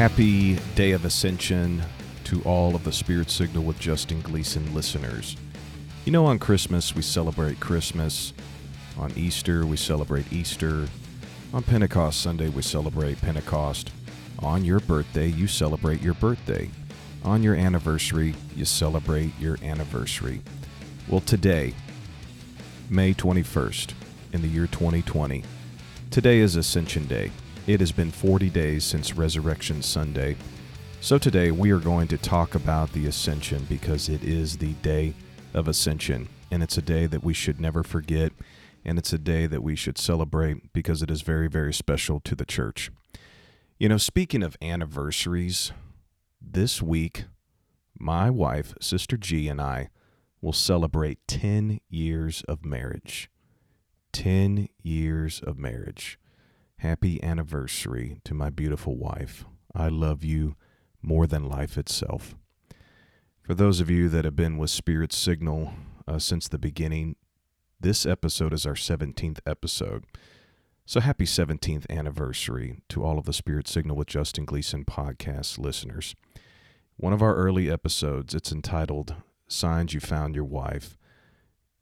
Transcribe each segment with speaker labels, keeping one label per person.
Speaker 1: Happy Day of Ascension to all of the Spirit Signal with Justin Gleason listeners. You know, on Christmas, we celebrate Christmas. On Easter, we celebrate Easter. On Pentecost Sunday, we celebrate Pentecost. On your birthday, you celebrate your birthday. On your anniversary, you celebrate your anniversary. Well, today, May 21st, in the year 2020, today is Ascension Day. It has been 40 days since Resurrection Sunday. So today we are going to talk about the Ascension because it is the day of Ascension. And it's a day that we should never forget. And it's a day that we should celebrate because it is very, very special to the church. You know, speaking of anniversaries, this week, my wife, Sister G, and I will celebrate 10 years of marriage. 10 years of marriage. Happy anniversary to my beautiful wife. I love you more than life itself. For those of you that have been with Spirit Signal uh, since the beginning, this episode is our 17th episode. So happy 17th anniversary to all of the Spirit Signal with Justin Gleason podcast listeners. One of our early episodes, it's entitled Signs You Found Your Wife.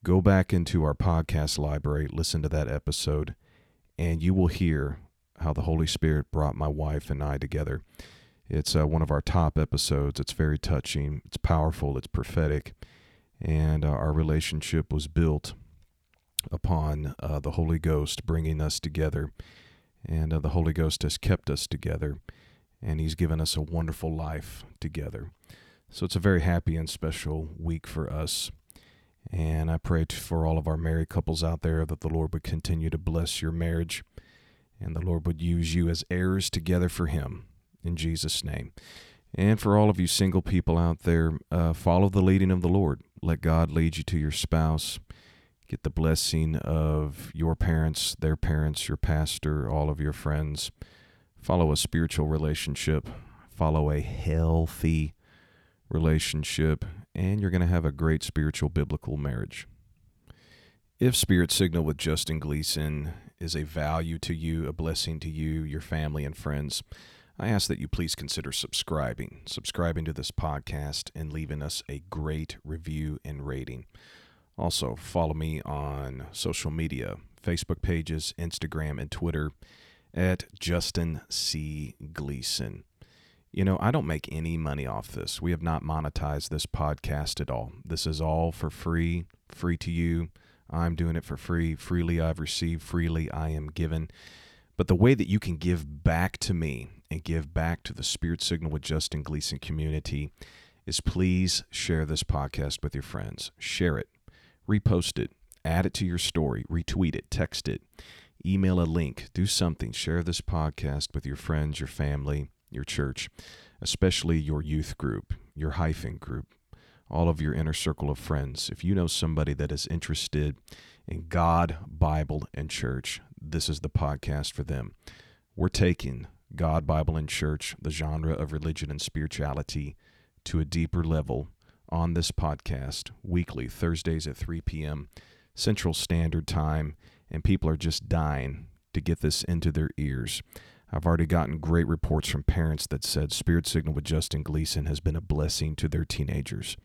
Speaker 1: Go back into our podcast library, listen to that episode, and you will hear how the Holy Spirit brought my wife and I together. It's uh, one of our top episodes. It's very touching, it's powerful, it's prophetic, and uh, our relationship was built upon uh, the Holy Ghost bringing us together. And uh, the Holy Ghost has kept us together, and He's given us a wonderful life together. So it's a very happy and special week for us. And I pray for all of our married couples out there that the Lord would continue to bless your marriage and the Lord would use you as heirs together for Him in Jesus' name. And for all of you single people out there, uh, follow the leading of the Lord. Let God lead you to your spouse. Get the blessing of your parents, their parents, your pastor, all of your friends. Follow a spiritual relationship. Follow a healthy relationship and you're going to have a great spiritual biblical marriage. If Spirit Signal with Justin Gleason is a value to you, a blessing to you, your family, and friends, I ask that you please consider subscribing, subscribing to this podcast, and leaving us a great review and rating. Also, follow me on social media Facebook pages, Instagram, and Twitter at Justin C. Gleason. You know, I don't make any money off this. We have not monetized this podcast at all. This is all for free, free to you. I'm doing it for free. Freely I've received, freely I am given. But the way that you can give back to me and give back to the Spirit Signal with Justin Gleason community is please share this podcast with your friends. Share it, repost it, add it to your story, retweet it, text it, email a link, do something. Share this podcast with your friends, your family your church, especially your youth group, your hyphen group, all of your inner circle of friends. If you know somebody that is interested in God, Bible, and church, this is the podcast for them. We're taking God, Bible, and church, the genre of religion and spirituality, to a deeper level on this podcast weekly, Thursdays at 3 p.m. Central Standard Time, and people are just dying to get this into their ears. I've already gotten great reports from parents that said Spirit Signal with Justin Gleason has been a blessing to their teenagers.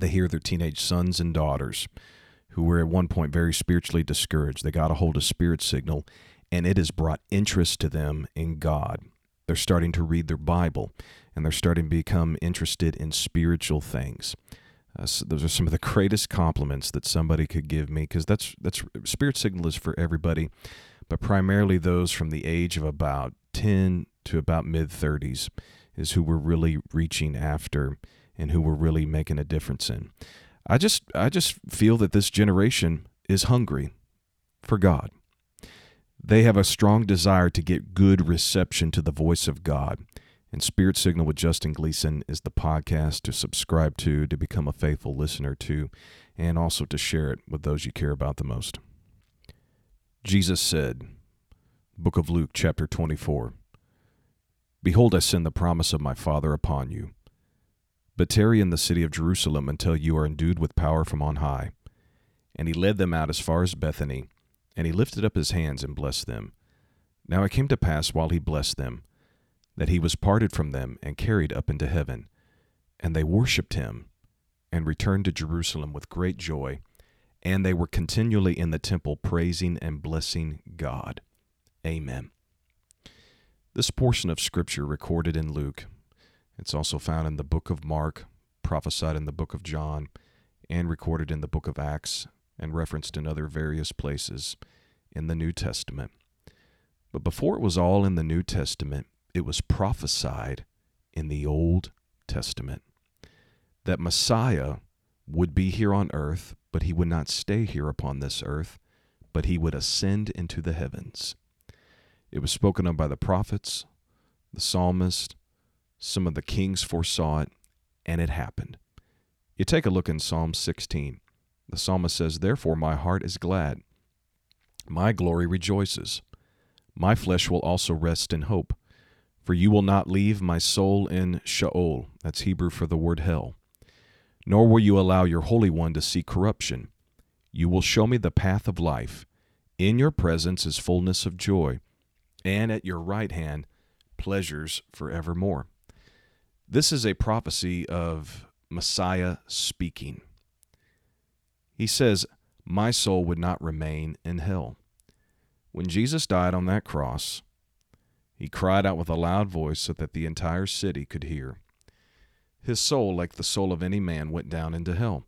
Speaker 1: They hear their teenage sons and daughters who were at one point very spiritually discouraged. They got a hold of Spirit Signal, and it has brought interest to them in God. They're starting to read their Bible, and they're starting to become interested in spiritual things. Uh, so those are some of the greatest compliments that somebody could give me because that's that's Spirit Signal is for everybody but primarily those from the age of about 10 to about mid 30s is who we're really reaching after and who we're really making a difference in. I just I just feel that this generation is hungry for God. They have a strong desire to get good reception to the voice of God. And Spirit Signal with Justin Gleason is the podcast to subscribe to, to become a faithful listener to, and also to share it with those you care about the most. Jesus said, Book of Luke, chapter 24 Behold, I send the promise of my Father upon you. But tarry in the city of Jerusalem until you are endued with power from on high. And he led them out as far as Bethany, and he lifted up his hands and blessed them. Now it came to pass while he blessed them, that he was parted from them and carried up into heaven. And they worshipped him and returned to Jerusalem with great joy, and they were continually in the temple praising and blessing God. Amen. This portion of Scripture recorded in Luke, it's also found in the book of Mark, prophesied in the book of John, and recorded in the book of Acts, and referenced in other various places in the New Testament. But before it was all in the New Testament, it was prophesied in the Old Testament that Messiah would be here on earth, but he would not stay here upon this earth, but he would ascend into the heavens. It was spoken of by the prophets, the psalmist, some of the kings foresaw it, and it happened. You take a look in Psalm 16. The psalmist says, Therefore my heart is glad, my glory rejoices. My flesh will also rest in hope, for you will not leave my soul in Sheol. That's Hebrew for the word hell nor will you allow your Holy One to see corruption. You will show me the path of life. In your presence is fullness of joy, and at your right hand pleasures forevermore. This is a prophecy of Messiah speaking. He says, My soul would not remain in hell. When Jesus died on that cross, he cried out with a loud voice so that the entire city could hear. His soul, like the soul of any man, went down into hell.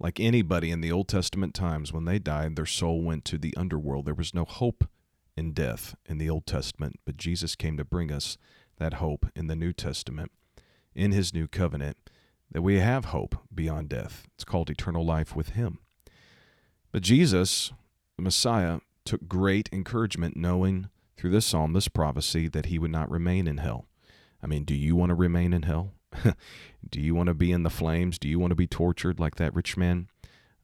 Speaker 1: Like anybody in the Old Testament times, when they died, their soul went to the underworld. There was no hope in death in the Old Testament, but Jesus came to bring us that hope in the New Testament, in his new covenant, that we have hope beyond death. It's called eternal life with him. But Jesus, the Messiah, took great encouragement knowing through this psalm, this prophecy, that he would not remain in hell. I mean, do you want to remain in hell? do you want to be in the flames? Do you want to be tortured like that rich man?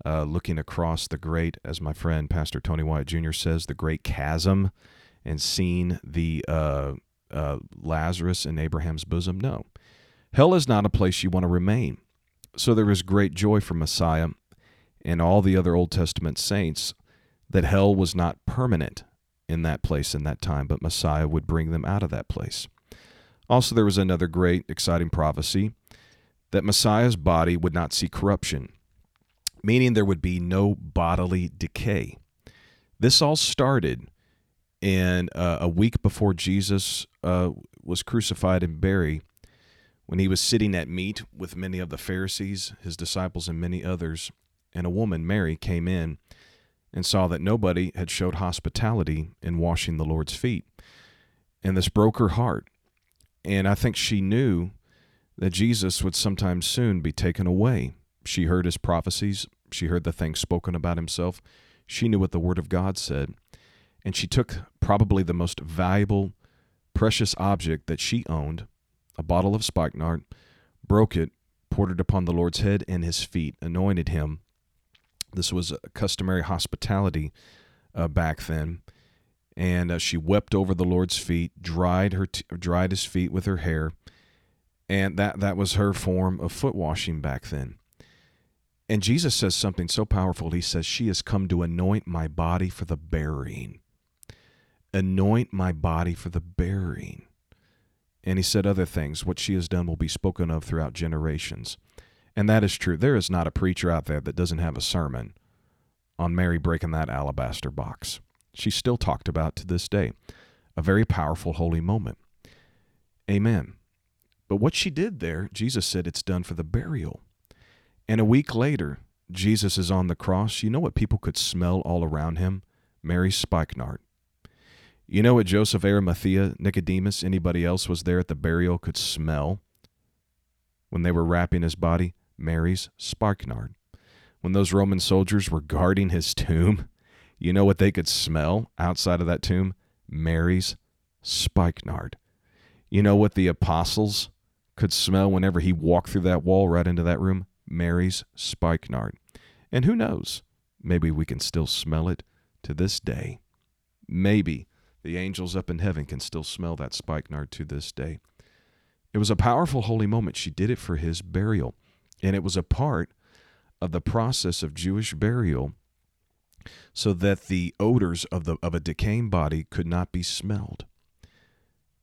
Speaker 1: Uh, looking across the great, as my friend Pastor Tony White Jr. says, the great chasm and seeing the uh, uh, Lazarus in Abraham's bosom? No. Hell is not a place you want to remain. So there is great joy for Messiah and all the other Old Testament saints that hell was not permanent in that place in that time, but Messiah would bring them out of that place. Also, there was another great, exciting prophecy that Messiah's body would not see corruption, meaning there would be no bodily decay. This all started in uh, a week before Jesus uh, was crucified and buried, when he was sitting at meat with many of the Pharisees, his disciples, and many others. And a woman, Mary, came in and saw that nobody had showed hospitality in washing the Lord's feet. And this broke her heart. And I think she knew that Jesus would sometime soon be taken away. She heard his prophecies, she heard the things spoken about himself, she knew what the Word of God said. And she took probably the most valuable, precious object that she owned, a bottle of spikenard, broke it, poured it upon the Lord's head and his feet, anointed him. This was a customary hospitality uh, back then and uh, she wept over the Lord's feet, dried her t- dried his feet with her hair, and that that was her form of foot washing back then. And Jesus says something so powerful. He says, "She has come to anoint my body for the burying. Anoint my body for the burying." And he said other things. What she has done will be spoken of throughout generations. And that is true. There is not a preacher out there that doesn't have a sermon on Mary breaking that alabaster box. She's still talked about to this day. A very powerful holy moment. Amen. But what she did there, Jesus said it's done for the burial. And a week later, Jesus is on the cross. You know what people could smell all around him? Mary's spikenard. You know what Joseph Arimathea, Nicodemus, anybody else was there at the burial could smell when they were wrapping his body? Mary's spikenard. When those Roman soldiers were guarding his tomb, you know what they could smell outside of that tomb? Mary's spikenard. You know what the apostles could smell whenever he walked through that wall right into that room? Mary's spikenard. And who knows? Maybe we can still smell it to this day. Maybe the angels up in heaven can still smell that spikenard to this day. It was a powerful holy moment. She did it for his burial. And it was a part of the process of Jewish burial so that the odors of, the, of a decaying body could not be smelled.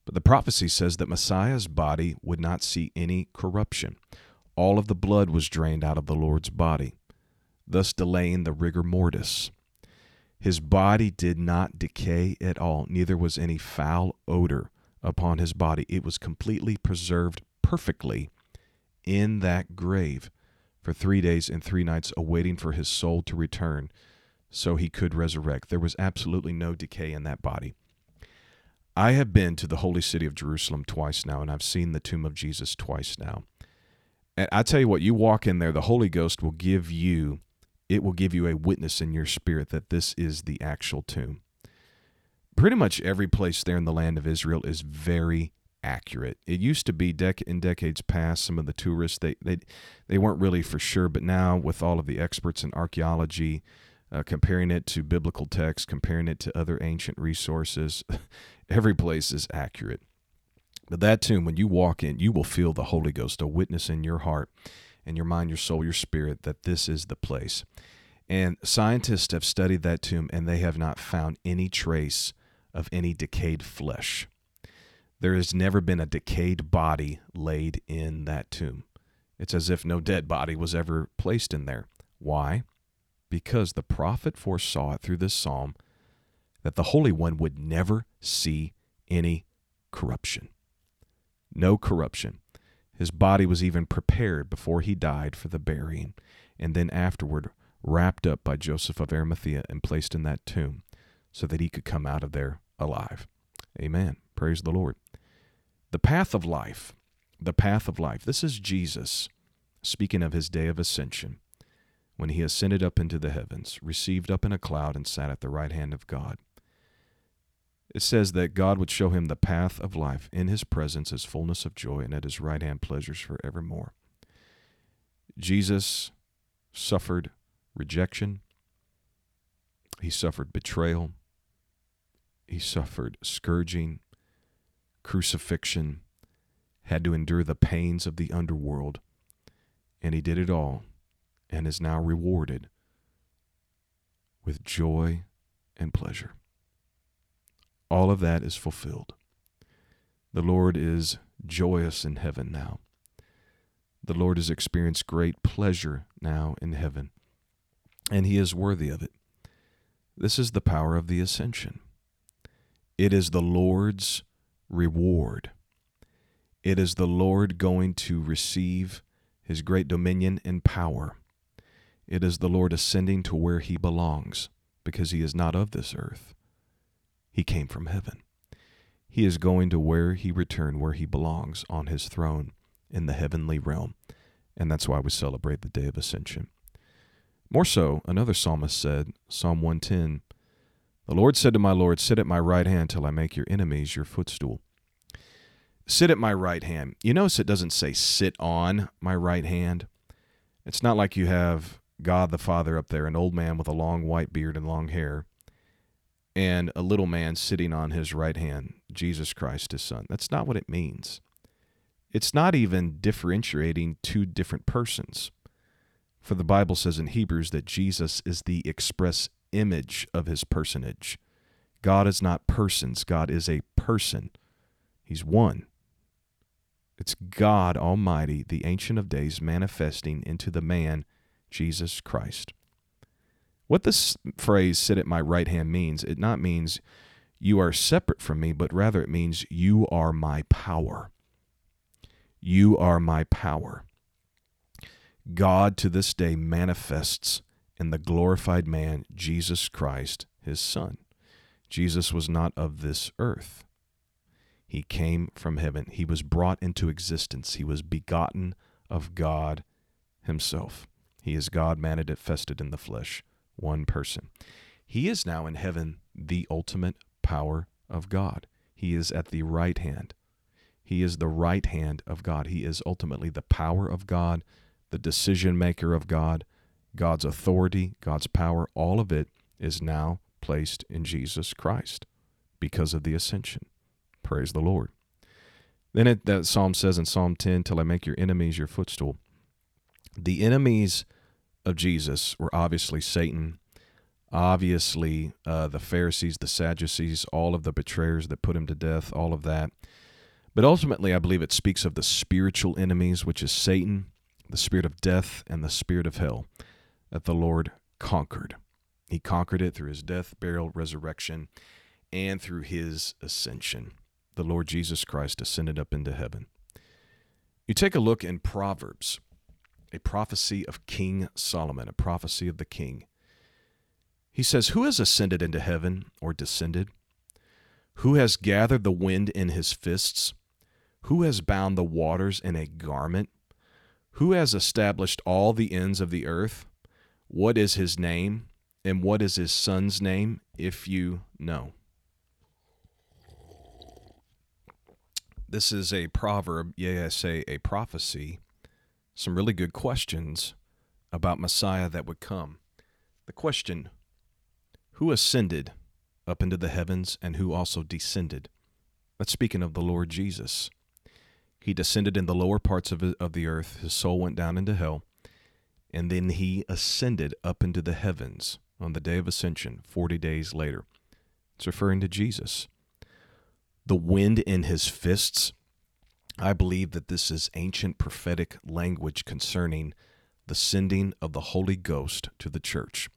Speaker 1: But the prophecy says that Messiah's body would not see any corruption. All of the blood was drained out of the Lord's body, thus delaying the rigor mortis. His body did not decay at all, neither was any foul odor upon his body. It was completely preserved perfectly in that grave for three days and three nights, awaiting for his soul to return so he could resurrect. There was absolutely no decay in that body. I have been to the holy city of Jerusalem twice now, and I've seen the tomb of Jesus twice now. And I tell you what, you walk in there, the Holy Ghost will give you, it will give you a witness in your spirit that this is the actual tomb. Pretty much every place there in the land of Israel is very accurate. It used to be dec- in decades past, some of the tourists they they they weren't really for sure, but now with all of the experts in archaeology, uh, comparing it to biblical texts, comparing it to other ancient resources, every place is accurate. But that tomb, when you walk in, you will feel the Holy Ghost, a witness in your heart and your mind, your soul, your spirit, that this is the place. And scientists have studied that tomb and they have not found any trace of any decayed flesh. There has never been a decayed body laid in that tomb. It's as if no dead body was ever placed in there. Why? Because the prophet foresaw it through this psalm that the Holy One would never see any corruption. No corruption. His body was even prepared before he died for the burying, and then afterward wrapped up by Joseph of Arimathea and placed in that tomb so that he could come out of there alive. Amen. Praise the Lord. The path of life. The path of life. This is Jesus speaking of his day of ascension when he ascended up into the heavens, received up in a cloud, and sat at the right hand of God. It says that God would show him the path of life. In his presence is fullness of joy, and at his right hand pleasures forevermore. Jesus suffered rejection, he suffered betrayal, he suffered scourging, crucifixion, had to endure the pains of the underworld, and he did it all and is now rewarded with joy and pleasure. All of that is fulfilled. The Lord is joyous in heaven now. The Lord has experienced great pleasure now in heaven, and he is worthy of it. This is the power of the ascension. It is the Lord's reward. It is the Lord going to receive his great dominion and power. It is the Lord ascending to where he belongs, because he is not of this earth. He came from heaven. He is going to where he returned, where he belongs, on his throne in the heavenly realm. And that's why we celebrate the day of ascension. More so, another psalmist said, Psalm 110, The Lord said to my Lord, Sit at my right hand till I make your enemies your footstool. Sit at my right hand. You notice it doesn't say sit on my right hand. It's not like you have God the Father up there, an old man with a long white beard and long hair, and a little man sitting on his right hand, Jesus Christ, his son. That's not what it means. It's not even differentiating two different persons. For the Bible says in Hebrews that Jesus is the express image of his personage. God is not persons, God is a person. He's one. It's God Almighty, the Ancient of Days, manifesting into the man, Jesus Christ. What this phrase, sit at my right hand, means, it not means you are separate from me, but rather it means you are my power. You are my power. God to this day manifests in the glorified man, Jesus Christ, his Son. Jesus was not of this earth. He came from heaven. He was brought into existence. He was begotten of God Himself. He is God manifested in the flesh, one person. He is now in heaven the ultimate power of God. He is at the right hand. He is the right hand of God. He is ultimately the power of God, the decision maker of God, God's authority, God's power. All of it is now placed in Jesus Christ because of the ascension. Praise the Lord. Then it, that psalm says in Psalm 10, Till I make your enemies your footstool. The enemies of Jesus were obviously Satan, obviously uh, the Pharisees, the Sadducees, all of the betrayers that put him to death, all of that. But ultimately, I believe it speaks of the spiritual enemies, which is Satan, the spirit of death, and the spirit of hell, that the Lord conquered. He conquered it through his death, burial, resurrection, and through his ascension. The Lord Jesus Christ ascended up into heaven. You take a look in Proverbs, a prophecy of King Solomon, a prophecy of the king. He says, Who has ascended into heaven or descended? Who has gathered the wind in his fists? Who has bound the waters in a garment? Who has established all the ends of the earth? What is his name? And what is his son's name, if you know? This is a proverb, yea, I say a prophecy. Some really good questions about Messiah that would come. The question Who ascended up into the heavens and who also descended? That's speaking of the Lord Jesus. He descended in the lower parts of, of the earth, his soul went down into hell, and then he ascended up into the heavens on the day of ascension, 40 days later. It's referring to Jesus. The wind in his fists, I believe that this is ancient prophetic language concerning the sending of the Holy Ghost to the church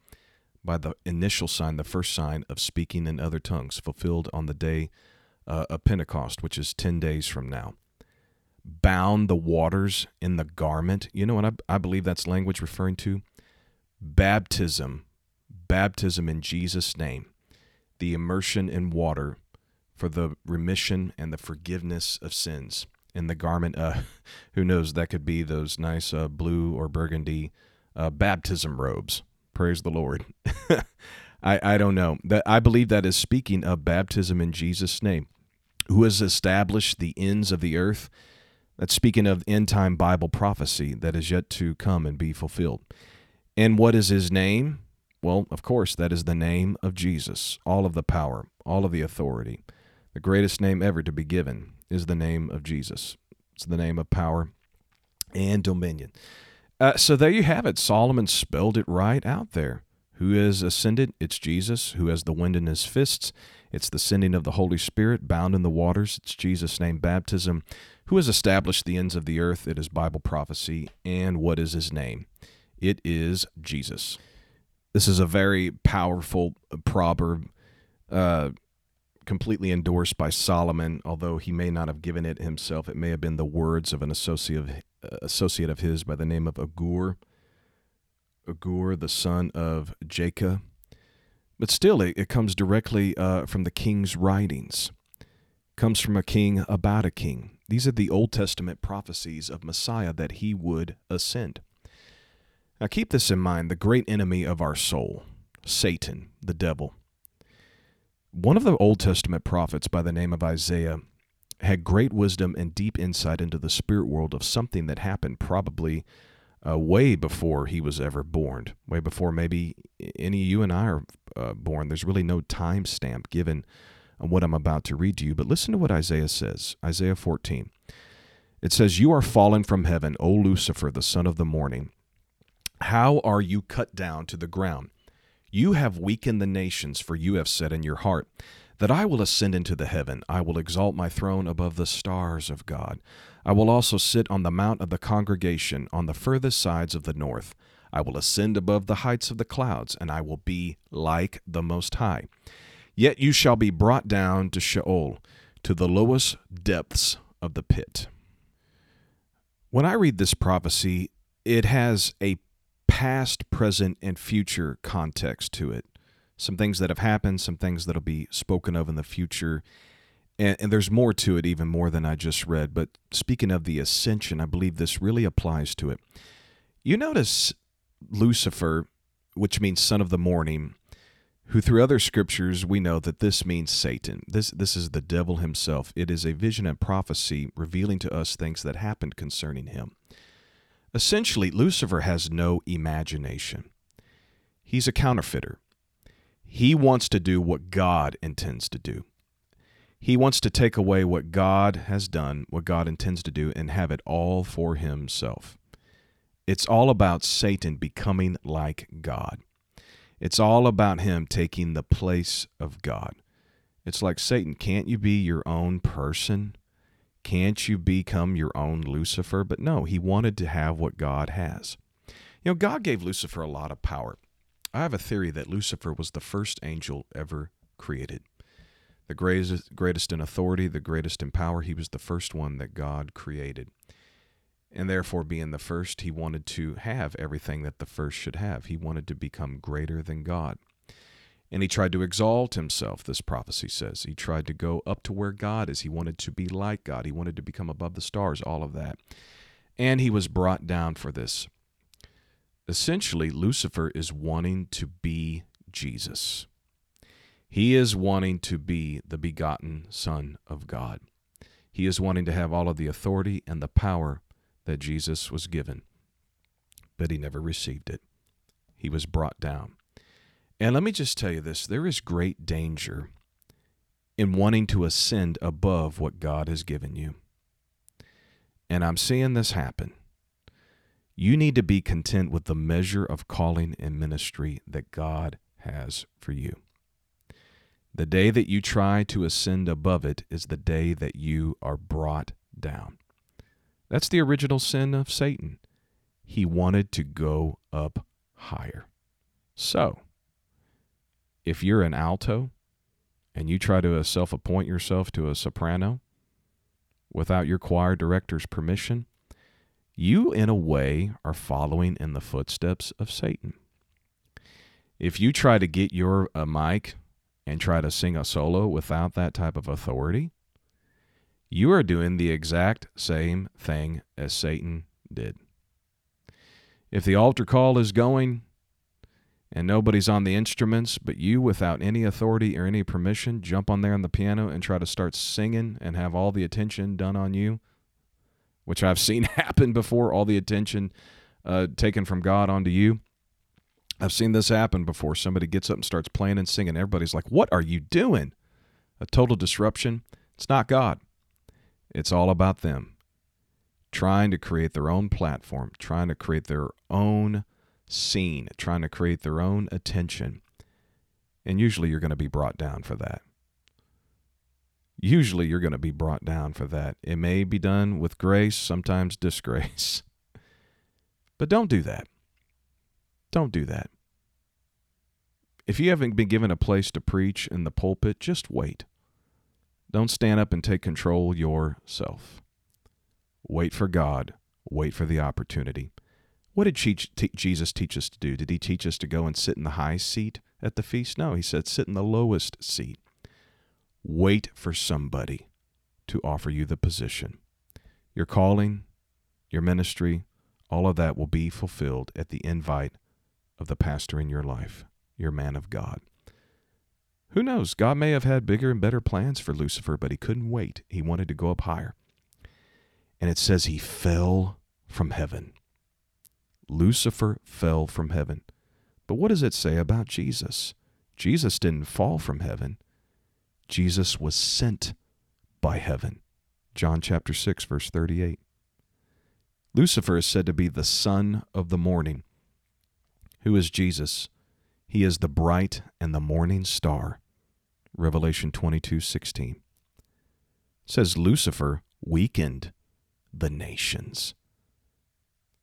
Speaker 1: by the initial sign, the first sign of speaking in other tongues, fulfilled on the day uh, of Pentecost, which is 10 days from now. Bound the waters in the garment. You know what I, I believe that's language referring to? Baptism baptism in Jesus' name, the immersion in water for the remission and the forgiveness of sins. In the garment, uh, who knows, that could be those nice uh, blue or burgundy uh, baptism robes. Praise the Lord. I, I don't know. That I believe that is speaking of baptism in Jesus' name, who has established the ends of the earth. That's speaking of end time Bible prophecy that is yet to come and be fulfilled. And what is his name? Well, of course, that is the name of Jesus. All of the power, all of the authority. The greatest name ever to be given is the name of Jesus. It's the name of power and dominion. Uh, so there you have it. Solomon spelled it right out there. Who has ascended? It's Jesus. Who has the wind in his fists? It's the sending of the Holy Spirit bound in the waters. It's Jesus' name baptism. Who has established the ends of the earth? It is Bible prophecy. And what is his name? It is Jesus. This is a very powerful proverb, uh, completely endorsed by Solomon, although he may not have given it himself. It may have been the words of an associate, uh, associate of his by the name of Agur. Agur, the son of Jacob. But still, it, it comes directly uh, from the king's writings. It comes from a king about a king. These are the Old Testament prophecies of Messiah that he would ascend. Now keep this in mind the great enemy of our soul, Satan, the devil. One of the Old Testament prophets by the name of Isaiah had great wisdom and deep insight into the spirit world of something that happened probably uh, way before he was ever born, way before maybe any of you and I are uh, born. There's really no time stamp given on what I'm about to read to you, but listen to what Isaiah says Isaiah 14. It says, You are fallen from heaven, O Lucifer, the son of the morning. How are you cut down to the ground? You have weakened the nations, for you have said in your heart, That I will ascend into the heaven, I will exalt my throne above the stars of God. I will also sit on the mount of the congregation on the furthest sides of the north. I will ascend above the heights of the clouds, and I will be like the Most High. Yet you shall be brought down to Sheol, to the lowest depths of the pit. When I read this prophecy, it has a past, present, and future context to it. Some things that have happened, some things that'll be spoken of in the future. And, and, there's more to it, even more than I just read. But speaking of the ascension, I believe this really applies to it. You notice Lucifer, which means son of the morning, who through other scriptures we know that this means Satan. This this is the devil himself. It is a vision and prophecy revealing to us things that happened concerning him. Essentially, Lucifer has no imagination. He's a counterfeiter. He wants to do what God intends to do. He wants to take away what God has done, what God intends to do, and have it all for himself. It's all about Satan becoming like God. It's all about him taking the place of God. It's like Satan, can't you be your own person? Can't you become your own Lucifer? But no, he wanted to have what God has. You know, God gave Lucifer a lot of power. I have a theory that Lucifer was the first angel ever created. The greatest, greatest in authority, the greatest in power, he was the first one that God created. And therefore, being the first, he wanted to have everything that the first should have. He wanted to become greater than God. And he tried to exalt himself, this prophecy says. He tried to go up to where God is. He wanted to be like God. He wanted to become above the stars, all of that. And he was brought down for this. Essentially, Lucifer is wanting to be Jesus. He is wanting to be the begotten Son of God. He is wanting to have all of the authority and the power that Jesus was given, but he never received it. He was brought down. And let me just tell you this there is great danger in wanting to ascend above what God has given you. And I'm seeing this happen. You need to be content with the measure of calling and ministry that God has for you. The day that you try to ascend above it is the day that you are brought down. That's the original sin of Satan. He wanted to go up higher. So, if you're an alto and you try to uh, self appoint yourself to a soprano without your choir director's permission, you, in a way, are following in the footsteps of Satan. If you try to get your a mic and try to sing a solo without that type of authority, you are doing the exact same thing as Satan did. If the altar call is going and nobody's on the instruments, but you, without any authority or any permission, jump on there on the piano and try to start singing and have all the attention done on you, which I've seen happen before, all the attention uh, taken from God onto you. I've seen this happen before. Somebody gets up and starts playing and singing. Everybody's like, What are you doing? A total disruption. It's not God, it's all about them trying to create their own platform, trying to create their own scene, trying to create their own attention. And usually you're going to be brought down for that. Usually you're going to be brought down for that. It may be done with grace, sometimes disgrace. But don't do that. Don't do that. If you haven't been given a place to preach in the pulpit, just wait. Don't stand up and take control yourself. Wait for God. Wait for the opportunity. What did Jesus teach us to do? Did he teach us to go and sit in the high seat at the feast? No, he said sit in the lowest seat. Wait for somebody to offer you the position. Your calling, your ministry, all of that will be fulfilled at the invite of the pastor in your life, your man of God. Who knows? God may have had bigger and better plans for Lucifer, but he couldn't wait. He wanted to go up higher. And it says he fell from heaven. Lucifer fell from heaven. But what does it say about Jesus? Jesus didn't fall from heaven. Jesus was sent by heaven. John chapter 6 verse 38. Lucifer is said to be the son of the morning. Who is Jesus? He is the bright and the morning star. Revelation 22:16. says Lucifer weakened the nations.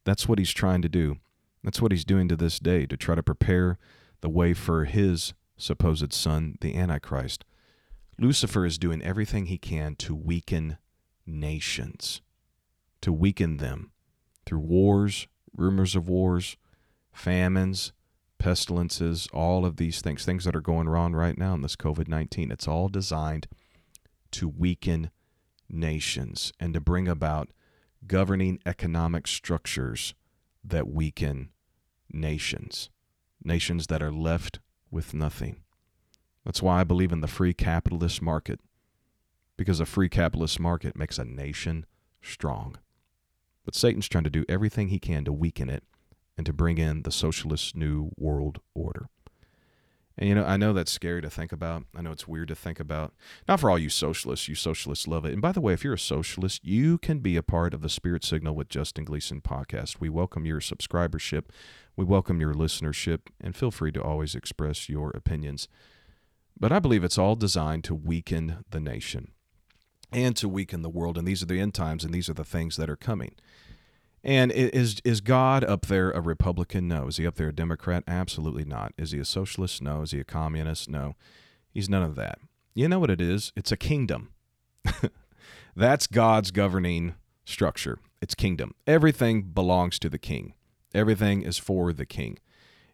Speaker 1: That's what he's trying to do. That's what he's doing to this day to try to prepare the way for his supposed son, the Antichrist. Lucifer is doing everything he can to weaken nations, to weaken them through wars, rumors of wars, famines, pestilences, all of these things, things that are going on right now in this COVID 19. It's all designed to weaken nations and to bring about governing economic structures that weaken nations, nations that are left with nothing. That's why I believe in the free capitalist market, because a free capitalist market makes a nation strong. But Satan's trying to do everything he can to weaken it and to bring in the socialist new world order. And you know, I know that's scary to think about. I know it's weird to think about. Not for all you socialists. You socialists love it. And by the way, if you're a socialist, you can be a part of the Spirit Signal with Justin Gleason podcast. We welcome your subscribership. We welcome your listenership, and feel free to always express your opinions. But I believe it's all designed to weaken the nation. and to weaken the world. And these are the end times, and these are the things that are coming. And is is God up there a Republican? No. Is he up there a Democrat? Absolutely not. Is he a socialist? No. Is he a communist? No. He's none of that. You know what it is? It's a kingdom. That's God's governing structure. It's kingdom. Everything belongs to the king. Everything is for the king.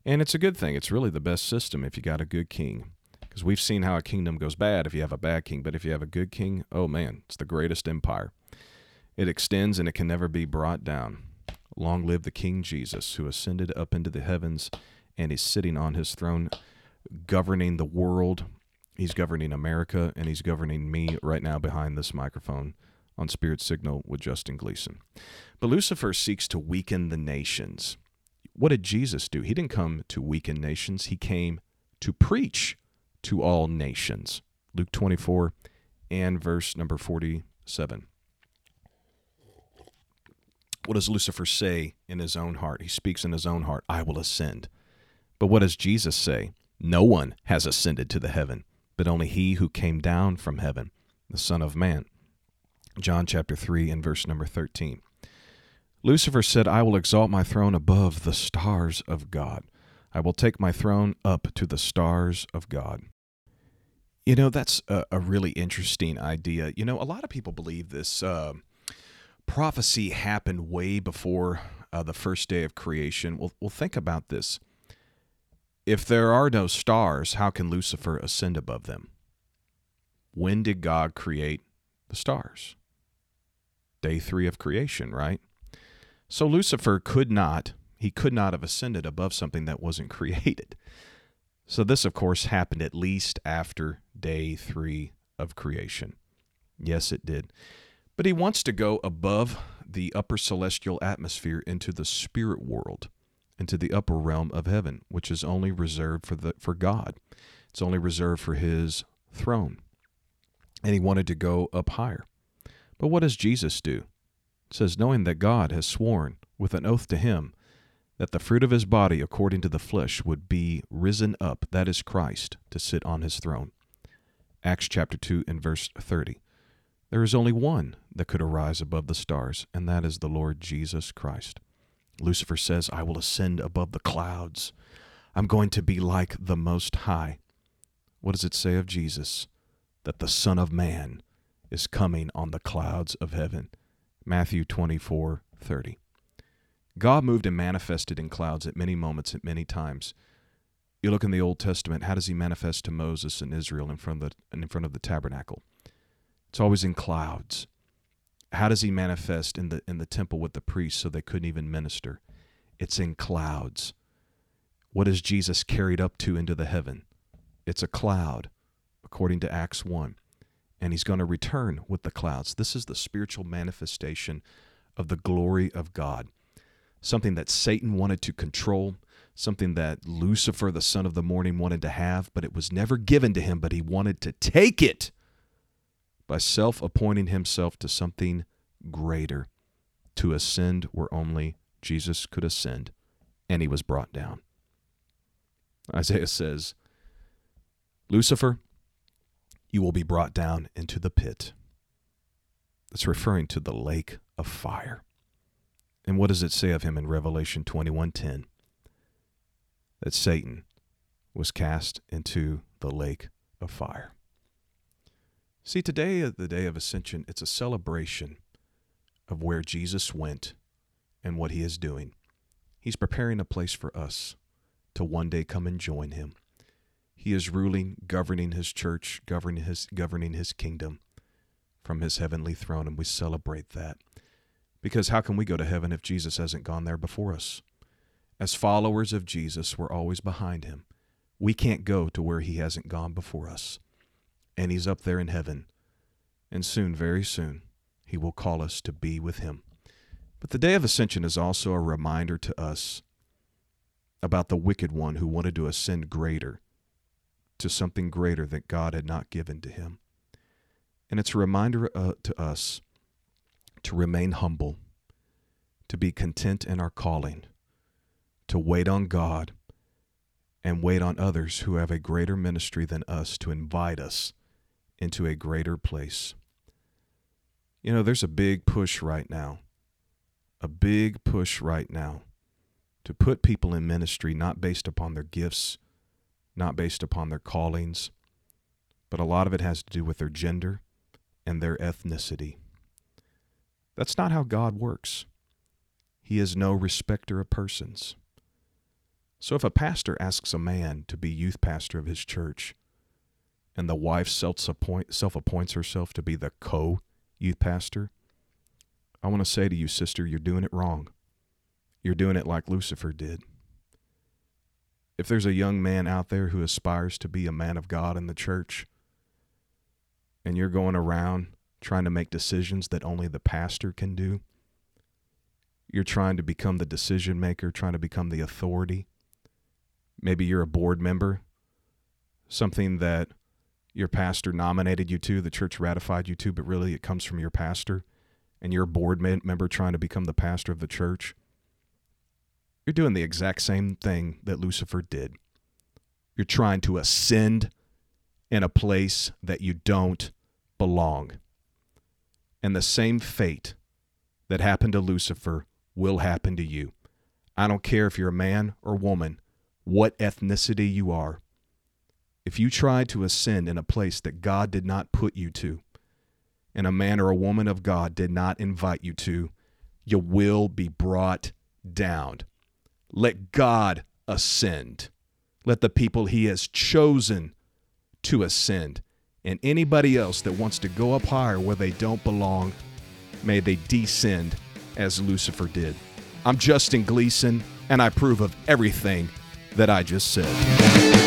Speaker 1: And it's a good thing. It's really the best system if you got a good king. Because we've seen how a kingdom goes bad if you have a bad king. But if you have a good king, oh man, it's the greatest empire. It extends and it can never be brought down. Long live the King Jesus, who ascended up into the heavens and is sitting on his throne, governing the world. He's governing America and he's governing me right now behind this microphone on Spirit Signal with Justin Gleason. But Lucifer seeks to weaken the nations. What did Jesus do? He didn't come to weaken nations, he came to preach to all nations. Luke 24 and verse number 47. What does Lucifer say in his own heart? He speaks in his own heart, I will ascend. But what does Jesus say? No one has ascended to the heaven, but only he who came down from heaven, the Son of Man. John chapter 3 and verse number 13. Lucifer said, I will exalt my throne above the stars of God. I will take my throne up to the stars of God. You know, that's a, a really interesting idea. You know, a lot of people believe this uh, prophecy happened way before uh, the first day of creation. Well, well, think about this. If there are no stars, how can Lucifer ascend above them? When did God create the stars? Day three of creation, right? So Lucifer could not, he could not have ascended above something that wasn't created. So this, of course, happened at least after day three of creation. Yes, it did. But he wants to go above the upper celestial atmosphere into the spirit world, into the upper realm of heaven, which is only reserved for the for God. It's only reserved for his throne. And he wanted to go up higher. But what does Jesus do? says, knowing that God has sworn with an oath to him that the fruit of his body according to the flesh would be risen up, that is Christ, to sit on his throne. Acts chapter 2 and verse 30. There is only one that could arise above the stars, and that is the Lord Jesus Christ. Lucifer says, I will ascend above the clouds. I'm going to be like the Most High. What does it say of Jesus? That the Son of Man is coming on the clouds of heaven. Matthew 24 30. God moved and manifested in clouds at many moments, at many times. You look in the Old Testament, how does he manifest to Moses and Israel in front of the, in front of the tabernacle? It's always in clouds. How does he manifest in the in the temple with the priests so they couldn't even minister? It's in clouds. What is Jesus carried up to into the heaven? It's a cloud, according to Acts 1 and he's going to return with the clouds. This is the spiritual manifestation of the glory of God. Something that Satan wanted to control, something that Lucifer, the son of the morning, wanted to have, but it was never given to him, but he wanted to take it by self appointing himself to something greater, to ascend where only Jesus could ascend, and he was brought down. Isaiah says, Lucifer, you will be brought down into the pit. It's referring to the lake of fire. And what does it say of him in Revelation 21:10? That Satan was cast into the lake of fire. See, today, the day of ascension, it's a celebration of where Jesus went and what he is doing. He's preparing a place for us to one day come and join him. He is ruling, governing his church, governing his governing his kingdom from his heavenly throne and we celebrate that. Because how can we go to heaven if Jesus hasn't gone there before us? As followers of Jesus, we're always behind him. We can't go to where he hasn't gone before us. And he's up there in heaven. And soon, very soon, he will call us to be with him. But the day of ascension is also a reminder to us about the wicked one who wanted to ascend greater to something greater that God had not given to him. And it's a reminder uh, to us to remain humble, to be content in our calling, to wait on God, and wait on others who have a greater ministry than us to invite us into a greater place. You know, there's a big push right now, a big push right now to put people in ministry not based upon their gifts, not based upon their callings, but a lot of it has to do with their gender and their ethnicity. That's not how God works. He is no respecter of persons. So if a pastor asks a man to be youth pastor of his church, and the wife self appoints herself to be the co youth pastor, I want to say to you, sister, you're doing it wrong. You're doing it like Lucifer did. If there's a young man out there who aspires to be a man of God in the church, and you're going around trying to make decisions that only the pastor can do, you're trying to become the decision maker, trying to become the authority. Maybe you're a board member, something that your pastor nominated you to, the church ratified you to, but really it comes from your pastor, and you're a board member trying to become the pastor of the church, you're doing the exact same thing that Lucifer did. You're trying to ascend in a place that you don't belong. And the same fate that happened to Lucifer will happen to you. I don't care if you're a man or woman, what ethnicity you are if you try to ascend in a place that God did not put you to, and a man or a woman of God did not invite you to, you will be brought down. Let God ascend. Let the people he has chosen to ascend. And anybody else that wants to go up higher where they don't belong, may they descend as Lucifer did. I'm Justin Gleason, and I approve of everything that I just said.